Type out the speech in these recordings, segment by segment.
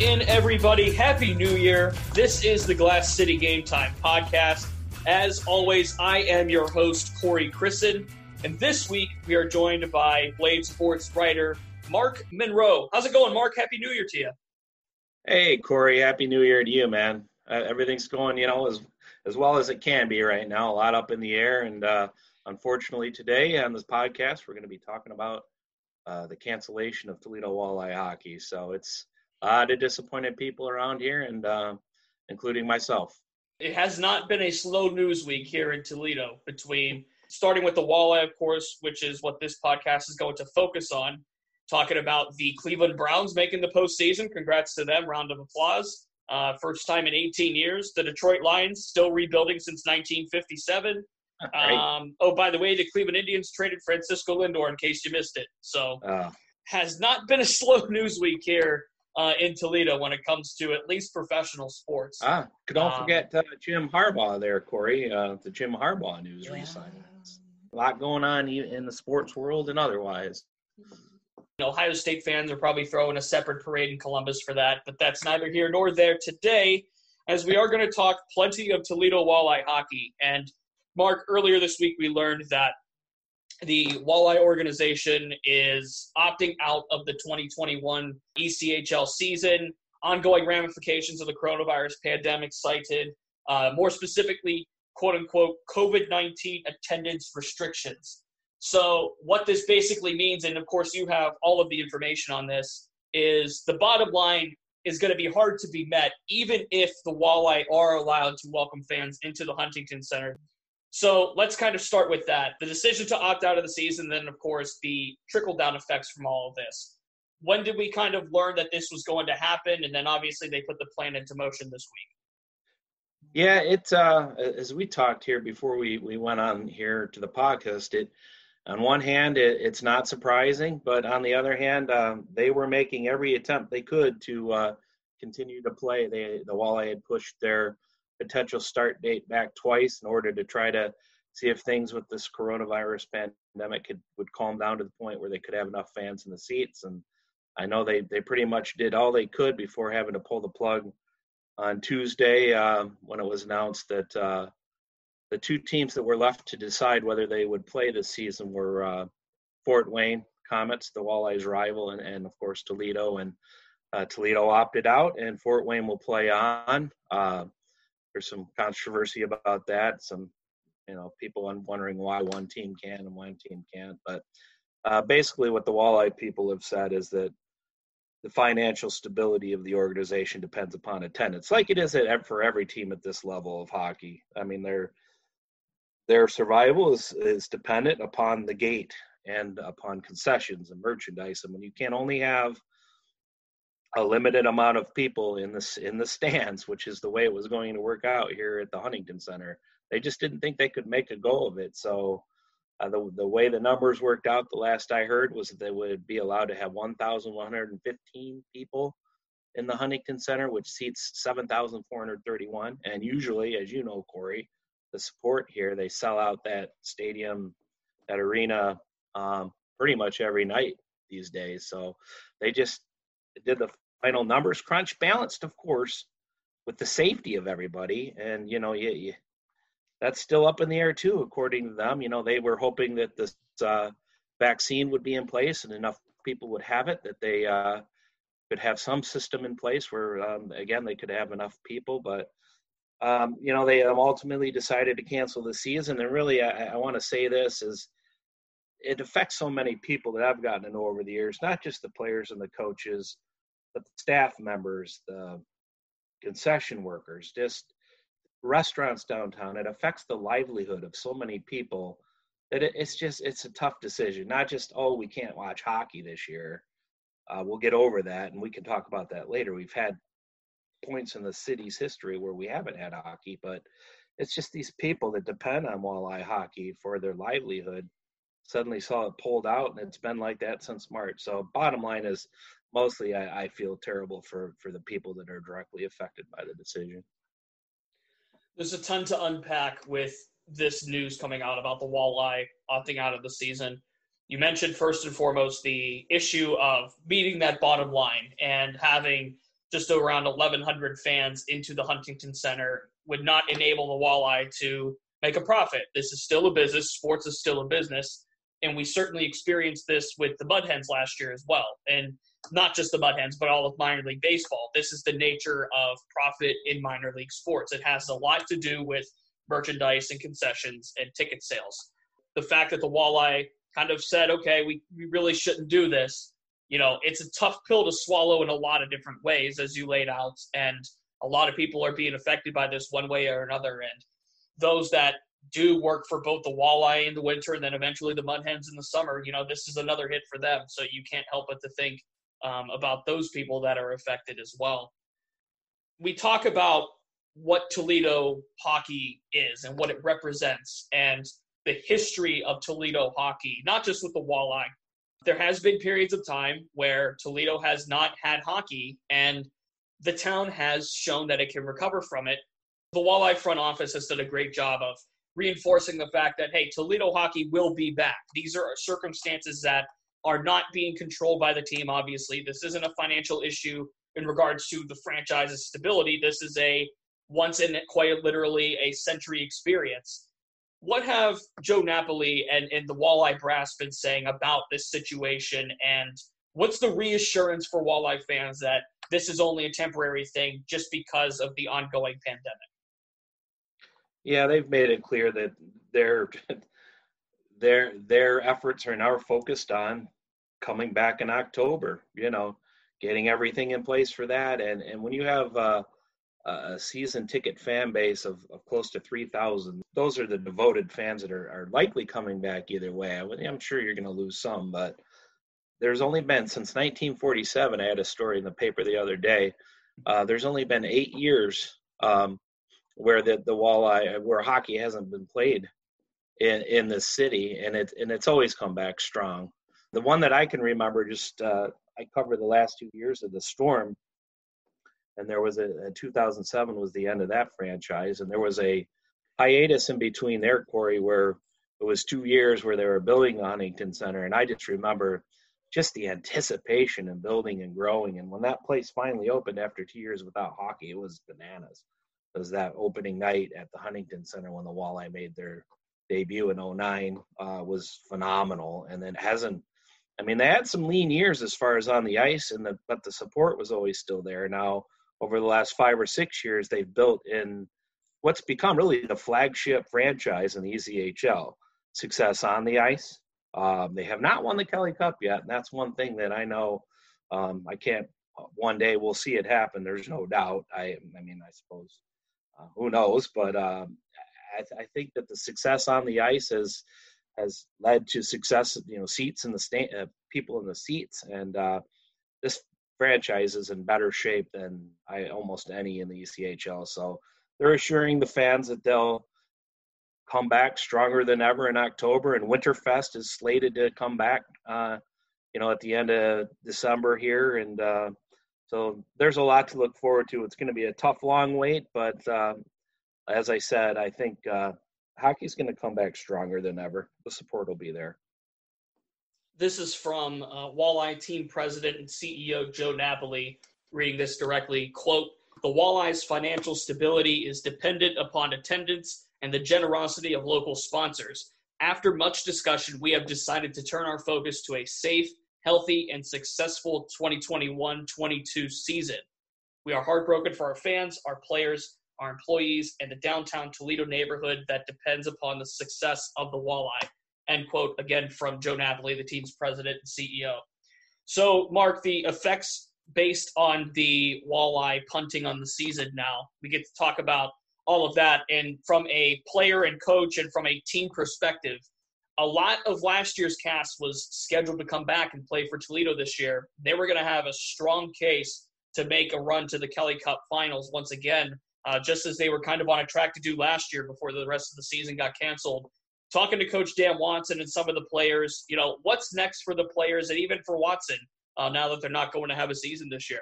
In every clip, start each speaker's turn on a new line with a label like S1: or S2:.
S1: in, everybody. Happy New Year. This is the Glass City Game Time podcast. As always, I am your host, Corey Christen. And this week, we are joined by Blade Sports writer Mark Monroe. How's it going, Mark? Happy New Year to you.
S2: Hey, Corey. Happy New Year to you, man. Uh, everything's going, you know, as as well as it can be right now. A lot up in the air, and uh, unfortunately, today on this podcast, we're going to be talking about uh, the cancellation of Toledo Walleye hockey. So it's a lot of disappointed people around here, and uh, including myself.
S1: It has not been a slow news week here in Toledo between starting with the walleye, of course, which is what this podcast is going to focus on. Talking about the Cleveland Browns making the postseason. Congrats to them. Round of applause. Uh, first time in 18 years. The Detroit Lions still rebuilding since 1957. Right. Um, oh, by the way, the Cleveland Indians traded Francisco Lindor in case you missed it. So, uh. has not been a slow news week here uh, in Toledo when it comes to at least professional sports.
S2: Ah, don't um, forget uh, Jim Harbaugh there, Corey. Uh, the Jim Harbaugh news yeah. recently. A lot going on in the sports world and otherwise.
S1: Ohio State fans are probably throwing a separate parade in Columbus for that, but that's neither here nor there today, as we are going to talk plenty of Toledo walleye hockey. And Mark, earlier this week we learned that the Walleye organization is opting out of the 2021 ECHL season. Ongoing ramifications of the coronavirus pandemic cited, uh, more specifically, quote unquote, COVID 19 attendance restrictions. So, what this basically means, and of course, you have all of the information on this, is the bottom line is going to be hard to be met, even if the Walleye are allowed to welcome fans into the Huntington Center. So let's kind of start with that. The decision to opt out of the season, then, of course, the trickle down effects from all of this. When did we kind of learn that this was going to happen? And then obviously they put the plan into motion this week.
S2: Yeah, it's uh, as we talked here before we, we went on here to the podcast. It on one hand, it, it's not surprising, but on the other hand, um, they were making every attempt they could to uh, continue to play. They the Walleye had pushed their potential start date back twice in order to try to see if things with this coronavirus pandemic could would calm down to the point where they could have enough fans in the seats. And I know they they pretty much did all they could before having to pull the plug on Tuesday uh, when it was announced that uh, the two teams that were left to decide whether they would play this season were uh, Fort Wayne Comets, the Walleyes' rival, and, and of course Toledo. And uh, Toledo opted out, and Fort Wayne will play on. There's some controversy about that. Some, you know, people are wondering why one team can and one team can't. But uh, basically, what the Walleye people have said is that the financial stability of the organization depends upon attendance, like it is at, for every team at this level of hockey. I mean, their their survival is is dependent upon the gate and upon concessions and merchandise. I mean, you can only have a limited amount of people in this in the stands, which is the way it was going to work out here at the Huntington Center. They just didn't think they could make a go of it. So uh, the the way the numbers worked out, the last I heard was that they would be allowed to have 1,115 people in the Huntington Center, which seats 7,431. And usually, as you know, Corey, the support here they sell out that stadium, that arena, um, pretty much every night these days. So they just did the final numbers crunch, balanced, of course, with the safety of everybody. And, you know, you, you, that's still up in the air, too, according to them. You know, they were hoping that this uh, vaccine would be in place and enough people would have it that they uh, could have some system in place where, um, again, they could have enough people. But, um, you know, they ultimately decided to cancel the season. And really, I, I want to say this is it affects so many people that I've gotten to know over the years, not just the players and the coaches, but the staff members, the concession workers, just restaurants downtown. It affects the livelihood of so many people that it, it's just it's a tough decision. Not just oh we can't watch hockey this year. Uh, we'll get over that, and we can talk about that later. We've had points in the city's history where we haven't had hockey, but it's just these people that depend on walleye hockey for their livelihood suddenly saw it pulled out, and it's been like that since March. So, bottom line is, mostly I, I feel terrible for for the people that are directly affected by the decision.
S1: There's a ton to unpack with this news coming out about the walleye opting out of the season. You mentioned first and foremost the issue of meeting that bottom line and having just around 1,100 fans into the Huntington Center would not enable the Walleye to make a profit. This is still a business. Sports is still a business. And we certainly experienced this with the Mud Hens last year as well. And not just the Mud Hens, but all of minor league baseball. This is the nature of profit in minor league sports. It has a lot to do with merchandise and concessions and ticket sales. The fact that the Walleye kind of said, okay, we, we really shouldn't do this, you know, it's a tough pill to swallow in a lot of different ways, as you laid out. And a lot of people are being affected by this one way or another. And those that do work for both the walleye in the winter and then eventually the mud hens in the summer, you know, this is another hit for them. So you can't help but to think um, about those people that are affected as well. We talk about what Toledo hockey is and what it represents and the history of Toledo hockey, not just with the walleye. There has been periods of time where Toledo has not had hockey and the town has shown that it can recover from it. The walleye front office has done a great job of reinforcing the fact that hey, Toledo hockey will be back. These are circumstances that are not being controlled by the team. Obviously, this isn't a financial issue in regards to the franchise's stability. This is a once in quite literally a century experience. What have Joe Napoli and, and the Walleye Brass been saying about this situation? And what's the reassurance for Walleye fans that this is only a temporary thing just because of the ongoing pandemic?
S2: Yeah, they've made it clear that their their their efforts are now focused on coming back in October. You know, getting everything in place for that. And and when you have uh, a season ticket fan base of, of close to 3,000. Those are the devoted fans that are, are likely coming back either way. I am sure you're going to lose some, but there's only been since 1947. I had a story in the paper the other day. Uh, there's only been eight years um, where the the walleye where hockey hasn't been played in in the city, and it and it's always come back strong. The one that I can remember, just uh, I covered the last two years of the storm, and there was a, a 2007 was the end of that franchise, and there was a hiatus in between there, Corey, where it was two years where they were building the Huntington Center, and I just remember just the anticipation and building and growing. And when that place finally opened after two years without hockey, it was bananas It was that opening night at the Huntington Center when the Walleye made their debut in 09 uh, was phenomenal. And then hasn't, I mean, they had some lean years as far as on the ice, and the, but the support was always still there. Now, over the last five or six years, they've built in what's become really the flagship franchise in the ECHL. Success on the ice. Um, they have not won the Kelly Cup yet, and that's one thing that I know. Um, I can't. One day we'll see it happen. There's no doubt. I, I mean, I suppose uh, who knows? But um, I, th- I, think that the success on the ice has has led to success. You know, seats in the stand, uh, people in the seats, and uh, this franchise is in better shape than I almost any in the ECHL. So they're assuring the fans that they'll come back stronger than ever in October, and Winterfest is slated to come back. Uh, you know, at the end of December here, and uh, so there's a lot to look forward to. It's going to be a tough, long wait, but um, as I said, I think uh, hockey's going to come back stronger than ever. The support will be there.
S1: This is from uh, Walleye team president and CEO Joe Napoli. Reading this directly, quote: "The Walleye's financial stability is dependent upon attendance and the generosity of local sponsors. After much discussion, we have decided to turn our focus to a safe healthy, and successful 2021 22 season. We are heartbroken for our fans, our players, our employees, and the downtown Toledo neighborhood that depends upon the success of the walleye. End quote, again from Joe Napoli, the team's president and CEO. So, Mark, the effects based on the walleye punting on the season now, we get to talk about all of that. And from a player and coach and from a team perspective, a lot of last year's cast was scheduled to come back and play for Toledo this year. They were going to have a strong case to make a run to the Kelly Cup finals once again, uh, just as they were kind of on a track to do last year before the rest of the season got canceled. Talking to Coach Dan Watson and some of the players, you know, what's next for the players and even for Watson uh, now that they're not going to have a season this year?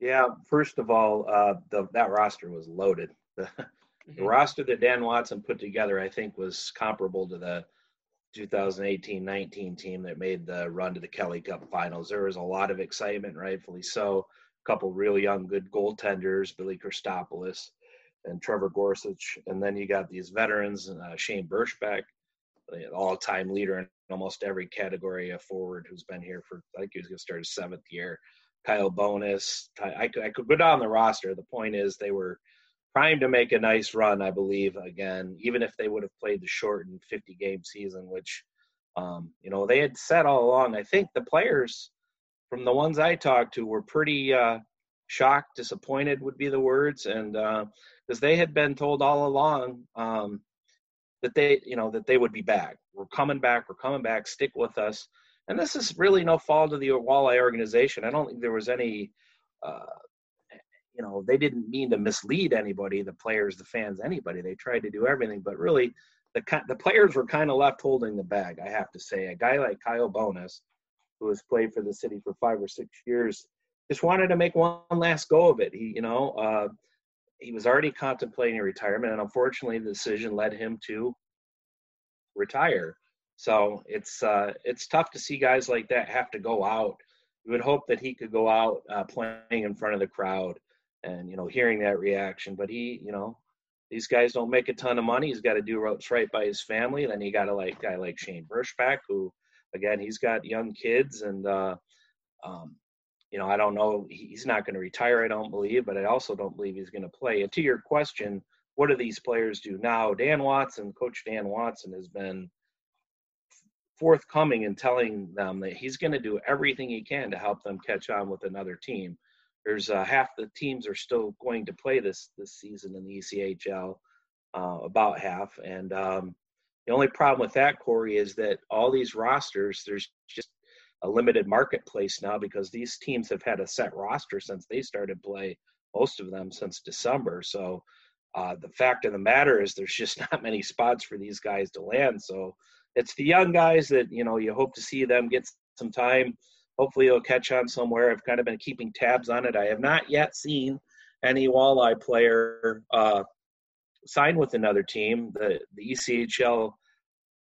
S2: Yeah, first of all, uh, the, that roster was loaded. The mm-hmm. roster that Dan Watson put together, I think, was comparable to the 2018-19 team that made the run to the Kelly Cup Finals. There was a lot of excitement, rightfully so. Couple really young, good goaltenders, Billy Christopoulos and Trevor Gorsuch. And then you got these veterans, uh, Shane Berschbach, the all-time leader in almost every category of forward who's been here for, I think he was going to start his seventh year. Kyle Bonis. I, could, I could go down the roster. The point is they were primed to make a nice run, I believe, again, even if they would have played the shortened 50-game season, which, um, you know, they had said all along. I think the players, from the ones I talked to, were pretty uh, shocked, disappointed would be the words, and because uh, they had been told all along um, that they, you know, that they would be back. We're coming back. We're coming back. Stick with us. And this is really no fault of the Walleye organization. I don't think there was any, uh, you know, they didn't mean to mislead anybody, the players, the fans, anybody. They tried to do everything, but really, the the players were kind of left holding the bag. I have to say, a guy like Kyle Bonis, who has played for the city for five or six years, just wanted to make one last go of it. He, you know, uh, he was already contemplating retirement, and unfortunately, the decision led him to retire. So it's uh, it's tough to see guys like that have to go out. You would hope that he could go out uh, playing in front of the crowd and you know hearing that reaction. But he, you know, these guys don't make a ton of money. He's got to do what's right by his family. Then you got a like guy like Shane Berschbach, who again he's got young kids and uh, um, you know I don't know he's not going to retire. I don't believe, but I also don't believe he's going to play. And to your question, what do these players do now? Dan Watson, Coach Dan Watson, has been forthcoming in telling them that he's going to do everything he can to help them catch on with another team. There's uh, half the teams are still going to play this this season in the ECHL, uh, about half, and um, the only problem with that, Corey, is that all these rosters, there's just a limited marketplace now because these teams have had a set roster since they started play. Most of them since December. So uh, the fact of the matter is, there's just not many spots for these guys to land. So it's the young guys that you know you hope to see them get some time. Hopefully, they'll catch on somewhere. I've kind of been keeping tabs on it. I have not yet seen any walleye player uh, sign with another team. The the ECHL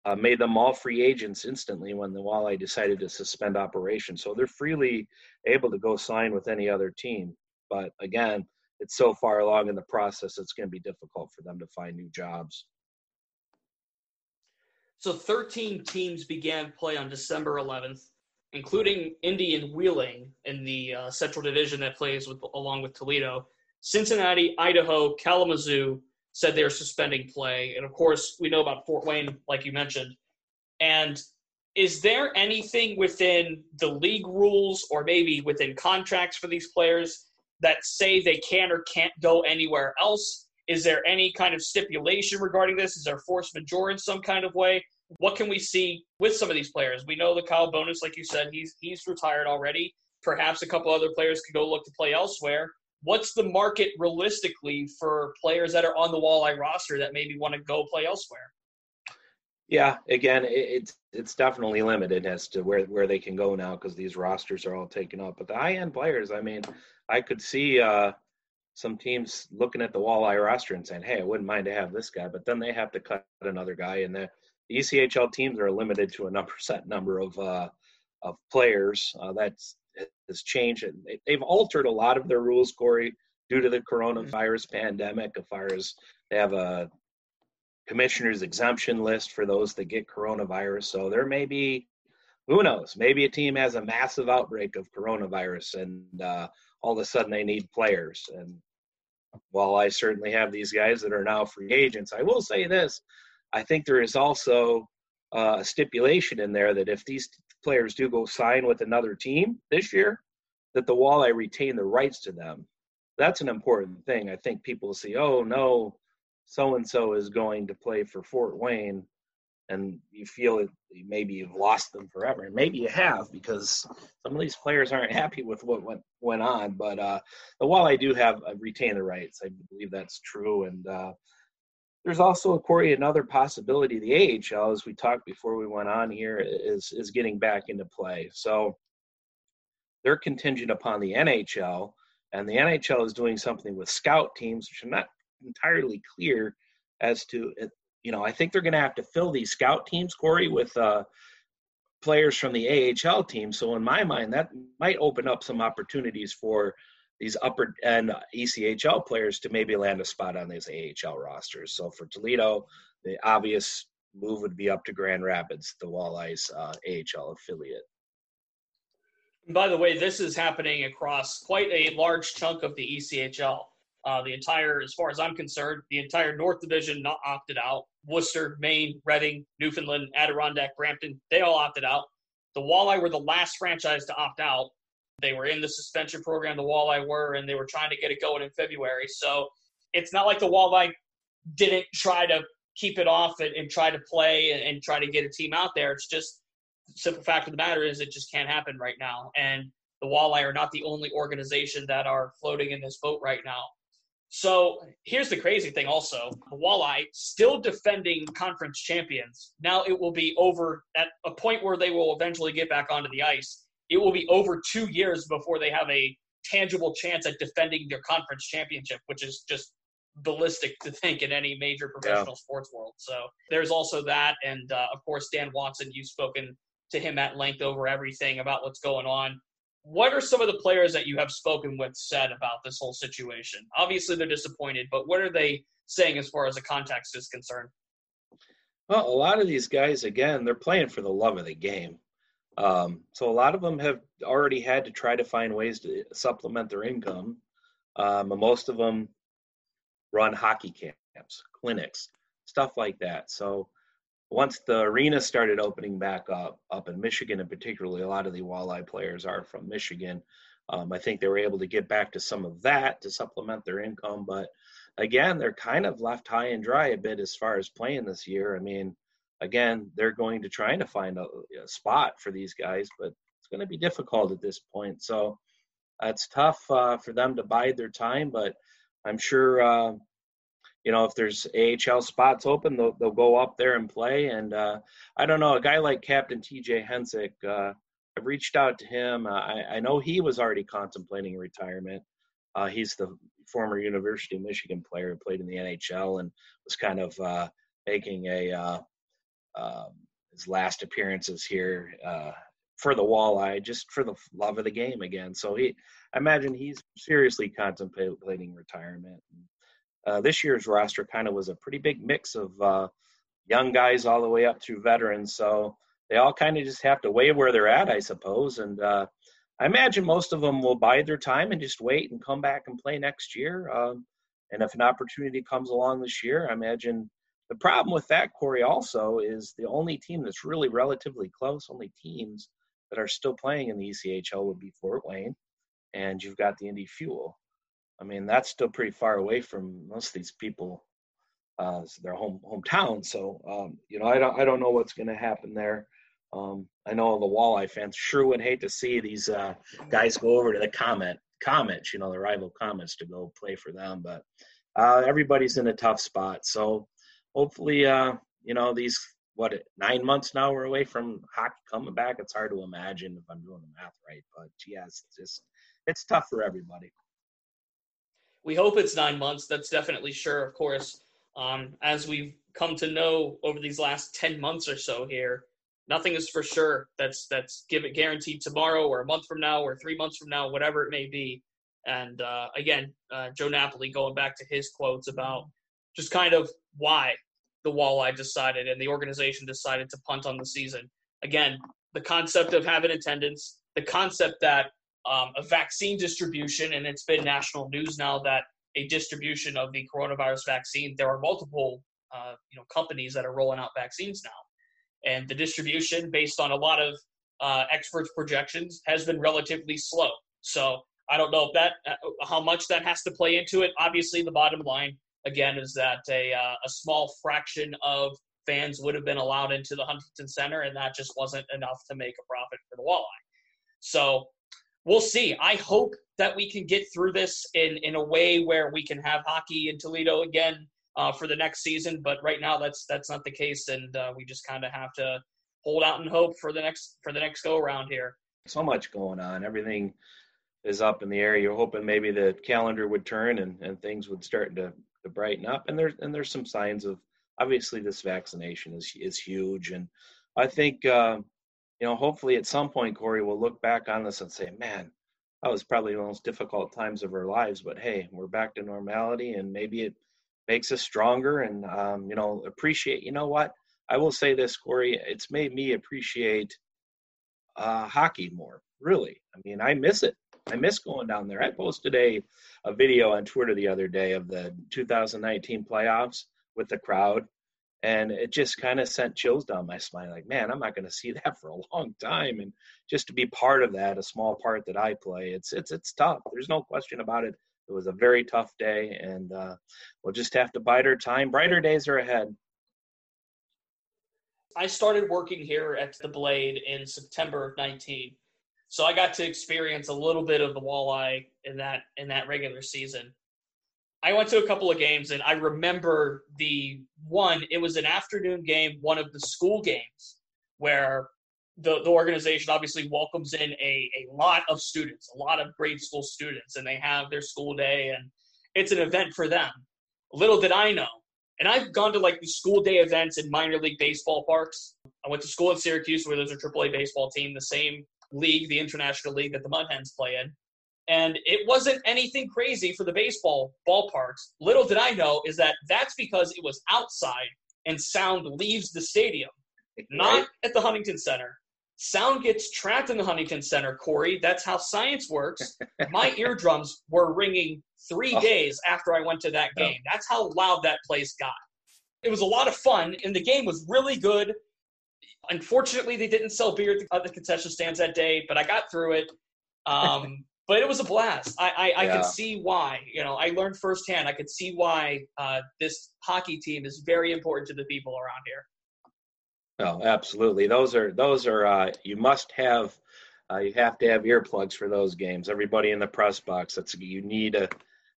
S2: uh, made them all free agents instantly when the walleye decided to suspend operations. So they're freely able to go sign with any other team. But again, it's so far along in the process, it's going to be difficult for them to find new jobs.
S1: So 13 teams began play on December 11th, including Indy and Wheeling in the uh, Central Division that plays with along with Toledo. Cincinnati, Idaho, Kalamazoo said they're suspending play, and of course we know about Fort Wayne, like you mentioned. And is there anything within the league rules or maybe within contracts for these players that say they can or can't go anywhere else? Is there any kind of stipulation regarding this? Is there force majeure in some kind of way? what can we see with some of these players? We know the Kyle Bonis, like you said, he's he's retired already. Perhaps a couple other players could go look to play elsewhere. What's the market realistically for players that are on the walleye roster that maybe want to go play elsewhere?
S2: Yeah, again, it's it's definitely limited as to where where they can go now because these rosters are all taken up. But the high end players, I mean, I could see uh, some teams looking at the walleye roster and saying, "Hey, I wouldn't mind to have this guy," but then they have to cut another guy, and then the ECHL teams are limited to a number set number of uh, of players. Uh, that's has changed. And they've altered a lot of their rules, Corey, due to the coronavirus mm-hmm. pandemic. As far as they have a commissioner's exemption list for those that get coronavirus, so there may be. Who knows? Maybe a team has a massive outbreak of coronavirus, and uh, all of a sudden they need players. And while I certainly have these guys that are now free agents, I will say this: I think there is also uh, a stipulation in there that if these players do go sign with another team this year, that the Walleye retain the rights to them. That's an important thing. I think people see, oh no, so and so is going to play for Fort Wayne, and you feel it, maybe you've lost them forever, and maybe you have because some of these players aren't happy with what went went on. But uh, the Walleye do have uh, retain the rights. I believe that's true, and uh, there's also, Corey, another possibility. The AHL, as we talked before we went on here, is is getting back into play. So they're contingent upon the NHL, and the NHL is doing something with scout teams, which I'm not entirely clear as to. You know, I think they're going to have to fill these scout teams, Corey, with uh, players from the AHL team. So in my mind, that might open up some opportunities for these upper and ECHL players to maybe land a spot on these AHL rosters. So for Toledo, the obvious move would be up to Grand Rapids, the Walleyes uh, AHL affiliate.
S1: By the way, this is happening across quite a large chunk of the ECHL. Uh, the entire, as far as I'm concerned, the entire North Division not opted out. Worcester, Maine, Reading, Newfoundland, Adirondack, Brampton, they all opted out. The Walleye were the last franchise to opt out. They were in the suspension program, the Walleye were, and they were trying to get it going in February. So it's not like the Walleye didn't try to keep it off and, and try to play and, and, try to get a team out there. It's just simple fact of the matter is it just can't happen right now. And the Walleye are not the only organization that are floating in this boat right now. So here's the crazy thing also the Walleye still defending conference champions. Now it will be over at a point where they will eventually get back onto the ice. It will be over two years before they have a tangible chance at defending their conference championship, which is just ballistic to think in any major professional yeah. sports world. So there's also that. And uh, of course, Dan Watson, you've spoken to him at length over everything about what's going on what are some of the players that you have spoken with said about this whole situation? Obviously, they're disappointed, but what are they saying as far as the context is concerned?
S2: Well, a lot of these guys, again, they're playing for the love of the game. Um, so a lot of them have already had to try to find ways to supplement their income. Um, most of them run hockey camps, clinics, stuff like that. So once the arena started opening back up, up in Michigan, and particularly a lot of the walleye players are from Michigan, um, I think they were able to get back to some of that to supplement their income. But again, they're kind of left high and dry a bit as far as playing this year. I mean, again, they're going to try to find a, a spot for these guys, but it's going to be difficult at this point. So it's tough uh, for them to bide their time, but I'm sure uh, you know, if there's AHL spots open, they'll, they'll go up there and play. And uh, I don't know, a guy like Captain TJ Hensick, uh, I've reached out to him. Uh, I, I, know he was already contemplating retirement. He's the former University of Michigan player who played in the NHL and was kind of making a um, his last appearances here for the walleye, just for the love of the game again. So he, I imagine he's seriously contemplating retirement. Uh, this year's roster kind of was a pretty big mix of uh, young guys all the way up through veterans. So they all kind of just have to weigh where they're at, I suppose. And uh, I imagine most of them will bide their time and just wait and come back and play next year. Um, and if an opportunity comes along this year, I imagine the problem with that, Corey, also is the only team that's really relatively close, only teams that are still playing in the ECHL would be Fort Wayne, and you've got the Indy Fuel. I mean, that's still pretty far away from most of these people, uh, their home hometown. So, um, you know, I don't, I don't know what's going to happen there. Um, I know the walleye fans sure would hate to see these uh, guys go over to the Comet, Comets, you know, the rival Comets to go play for them. But uh, everybody's in a tough spot. So hopefully, uh, you know, these what nine months now we're away from hockey coming back. It's hard to imagine if I'm doing the math right, but yes, it's just it's tough for everybody
S1: we hope it's nine months. That's definitely sure, of course. Um, as we've come to know over these last ten months or so here, nothing is for sure. That's that's give it guaranteed tomorrow or a month from now or three months from now, whatever it may be. And uh, again, uh, Joe Napoli going back to his quotes about just kind of why the walleye decided and the organization decided to punt on the season. Again, the concept of having attendance, the concept that um, a vaccine distribution, and it's been national news now that a distribution of the coronavirus vaccine. There are multiple, uh, you know, companies that are rolling out vaccines now, and the distribution, based on a lot of uh, experts' projections, has been relatively slow. So I don't know if that, uh, how much that has to play into it. Obviously, the bottom line again is that a uh, a small fraction of fans would have been allowed into the Huntington Center, and that just wasn't enough to make a profit for the walleye. So we'll see. I hope that we can get through this in in a way where we can have hockey in Toledo again uh, for the next season. But right now, that's that's not the case, and uh, we just kind of have to hold out and hope for the next for the next go around here.
S2: So much going on. Everything is up in the air. You're hoping maybe the calendar would turn and, and things would start to, to brighten up. And there's and there's some signs of obviously this vaccination is is huge. And I think uh, you know, hopefully at some point, Corey will look back on this and say, man, that was probably the most difficult times of our lives. But hey, we're back to normality, and maybe it makes us stronger and um, you know appreciate. You know what? I will say this, Corey. It's made me appreciate uh, hockey more. Really, I mean, I miss it. I miss going down there. I posted a a video on Twitter the other day of the 2019 playoffs with the crowd and it just kind of sent chills down my spine like man i'm not going to see that for a long time. And just to be part of that a small part that i play it's it's it's tough. There's no question about it. It was a very tough day and uh, we'll just have to bide our time. Brighter days are ahead.
S1: I started working here at the blade in september of 19 so i got to experience a little bit of the walleye in that in that regular season I went to a couple of games and I remember the one, it was an afternoon game, one of the school games where the, the organization obviously welcomes in a, a lot of students, a lot of grade school students, and they have their school day and it's an event for them. Little did I know. And I've gone to like the school day events in minor league baseball parks. I went to school in Syracuse where there's a AAA baseball team, the same league, the international league that the Mud Hens play in and it wasn't anything crazy for the baseball ballparks. Little did I know is that that's because it was outside and sound leaves the stadium, not at the Huntington Center. Sound gets trapped in the Huntington Center, Corey. That's how science works. My eardrums were ringing three oh. days after I went to that oh. game. That's how loud that place got. It was a lot of fun, and the game was really good. Unfortunately, they didn't sell beer at the, concession stands that day, but I got through it. Um, but it was a blast. I I, I yeah. could see why. You know, I learned firsthand. I could see why uh, this hockey team is very important to the people around here.
S2: Oh, absolutely. Those are those are uh, you must have. Uh, you have to have earplugs for those games. Everybody in the press box. That's you need a.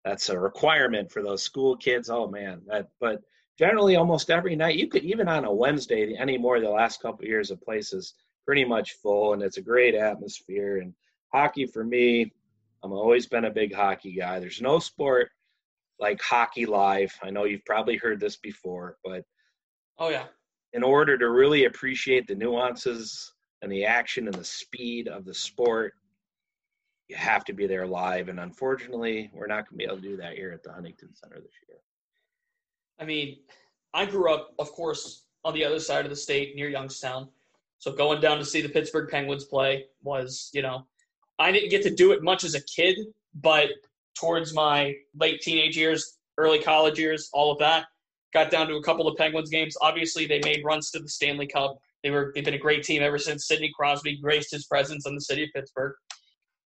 S2: That's a requirement for those school kids. Oh man, that. But generally, almost every night, you could even on a Wednesday anymore. The last couple of years, of places pretty much full, and it's a great atmosphere. And hockey for me, I'm always been a big hockey guy. There's no sport like hockey live. I know you've probably heard this before, but
S1: oh yeah.
S2: In order to really appreciate the nuances and the action and the speed of the sport, you have to be there live. And unfortunately, we're not going to be able to do that here at the Huntington Center this year.
S1: I mean, I grew up, of course, on the other side of the state near Youngstown. So going down to see the Pittsburgh Penguins play was, you know, I didn't get to do it much as a kid, but towards my late teenage years, early college years, all of that, got down to a couple of Penguins games. Obviously, they made runs to the Stanley Cup. They were they've been a great team ever since Sidney Crosby graced his presence on the city of Pittsburgh.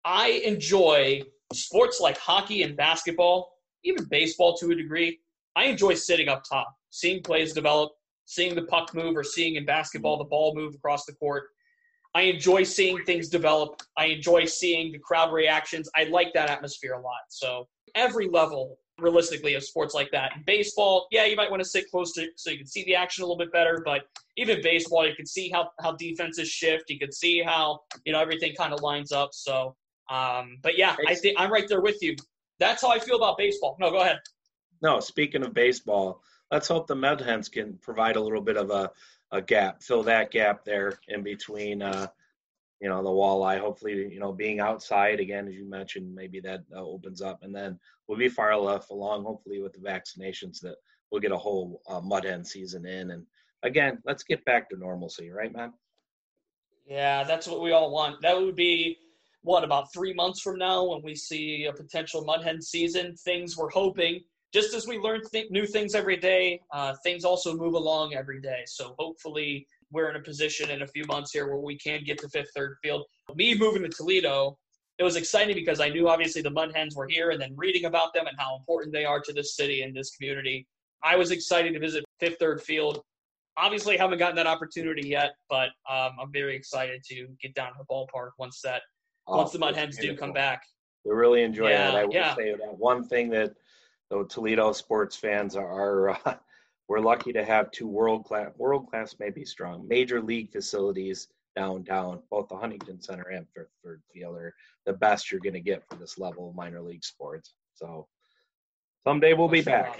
S1: I enjoy sports like hockey and basketball, even baseball to a degree. I enjoy sitting up top, seeing plays develop, seeing the puck move, or seeing in basketball the ball move across the court. I enjoy seeing things develop. I enjoy seeing the crowd reactions. I like that atmosphere a lot. So every level, realistically, of sports like that. In baseball, yeah, you might want to sit close to so you can see the action a little bit better. But even baseball, you can see how how defenses shift. You can see how you know everything kind of lines up. So, um, but yeah, I think I'm right there with you. That's how I feel about baseball. No, go ahead.
S2: No, speaking of baseball, let's hope the Mud Hens can provide a little bit of a a gap, fill that gap there in between, uh, you know, the walleye. Hopefully, you know, being outside again, as you mentioned, maybe that uh, opens up, and then we'll be far enough along, hopefully, with the vaccinations that we'll get a whole uh, mud hen season in. And again, let's get back to normalcy, right, man?
S1: Yeah, that's what we all want. That would be what about three months from now when we see a potential mud hen season. Things we're hoping just as we learn th- new things every day, uh, things also move along every day. So hopefully, we're in a position in a few months here where we can get to fifth third field. Me moving to Toledo, it was exciting because I knew obviously the Mud Hens were here, and then reading about them and how important they are to this city and this community. I was excited to visit fifth third field. Obviously, haven't gotten that opportunity yet, but um, I'm very excited to get down to the ballpark once that oh, once the Mud Hens do come back.
S2: We really enjoy yeah, it. I will yeah. say that one thing that though Toledo sports fans are, uh, we're lucky to have two world class, world class may be strong, major league facilities downtown. Both the Huntington Center and Fifth Third Field are the best you're going to get for this level of minor league sports. So someday we'll be back.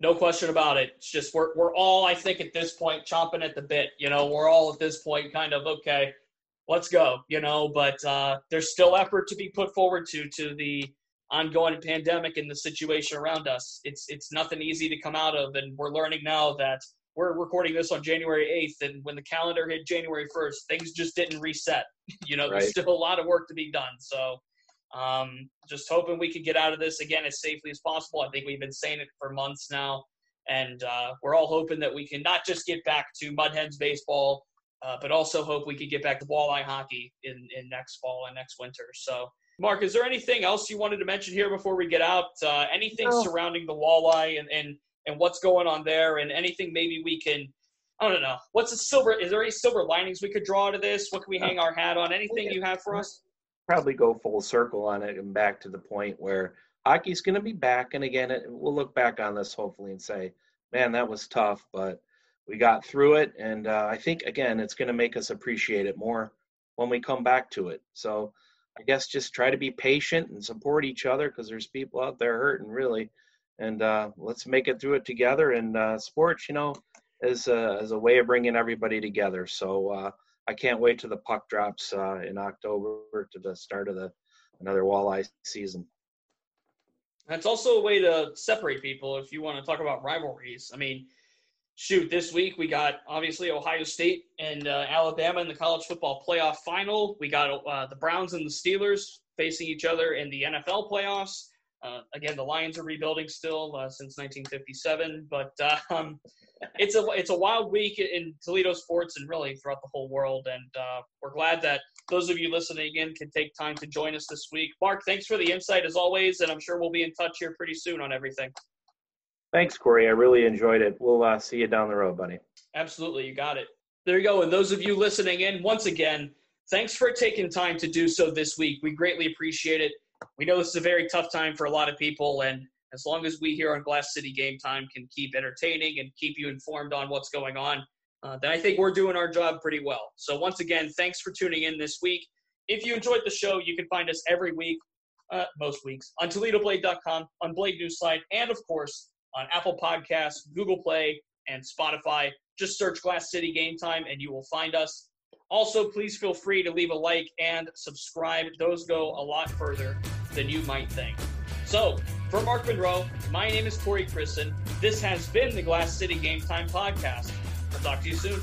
S1: No question about it. It's just we're we're all, I think, at this point chomping at the bit. You know, we're all at this point kind of okay. let's go, you know. But uh, there's still effort to be put forward to to the ongoing pandemic and the situation around us. It's it's nothing easy to come out of, and we're learning now that we're recording this on January 8th, and when the calendar hit January 1st, things just didn't reset. you know, there's still a lot of work to be done. So, um, just hoping we could get out of this again as safely as possible. I think we've been saying it for months now, and uh, we're all hoping that we can not just get back to Mud Hens baseball, uh, but also hope we could get back to walleye hockey in, in next fall and next winter. So, Mark, is there anything else you wanted to mention here before we get out? Uh, anything oh. surrounding the walleye and, and and what's going on there, and anything maybe we can. I don't know. What's a silver? Is there any silver linings we could draw out of this? What can we hang our hat on? Anything you have for us?
S2: Probably go full circle on it and back to the point where hockey's going to be back. And again, we'll look back on this hopefully and say, man, that was tough, but we got through it. And uh, I think, again, it's going to make us appreciate it more when we come back to it. So I guess just try to be patient and support each other because there's people out there hurting really and uh, let's make it through it together. And uh, sports, you know, is a, is a way of bringing everybody together. So uh, I can't wait till the puck drops uh, in October to the start of the another walleye season.
S1: That's also a way to separate people if you want to talk about rivalries. I mean, shoot, this week we got obviously Ohio State and uh, Alabama in the college football playoff final. We got uh, the Browns and the Steelers facing each other in the NFL playoffs. Uh, again, the Lions are rebuilding still uh, since 1957, but um, it's a it's a wild week in Toledo sports and really throughout the whole world. And uh, we're glad that those of you listening in can take time to join us this week. Mark, thanks for the insight as always, and I'm sure we'll be in touch here pretty soon on everything.
S2: Thanks, Corey. I really enjoyed it. We'll uh, see you down the road, buddy.
S1: Absolutely, you got it. There you go. And those of you listening in, once again, thanks for taking time to do so this week. We greatly appreciate it we know this is a very tough time for a lot of people, and as long as we here on Glass City Game Time can keep entertaining and keep you informed on what's going on, uh, then I think we're doing our job pretty well. So once again, thanks for tuning in this week. If you enjoyed the show, you can find us every week, uh, most weeks, on ToledoBlade.com, on Blade News Newsline, and of course on Apple Podcasts, Google Play, and Spotify. Just search Glass City Game Time, and you will find us. Also, please feel free to leave a like and subscribe. Those go a lot further than you might think. So, for Mark Monroe, my name is Corey Christen. This has been the Glass City Game Time Podcast. I'll talk to you soon.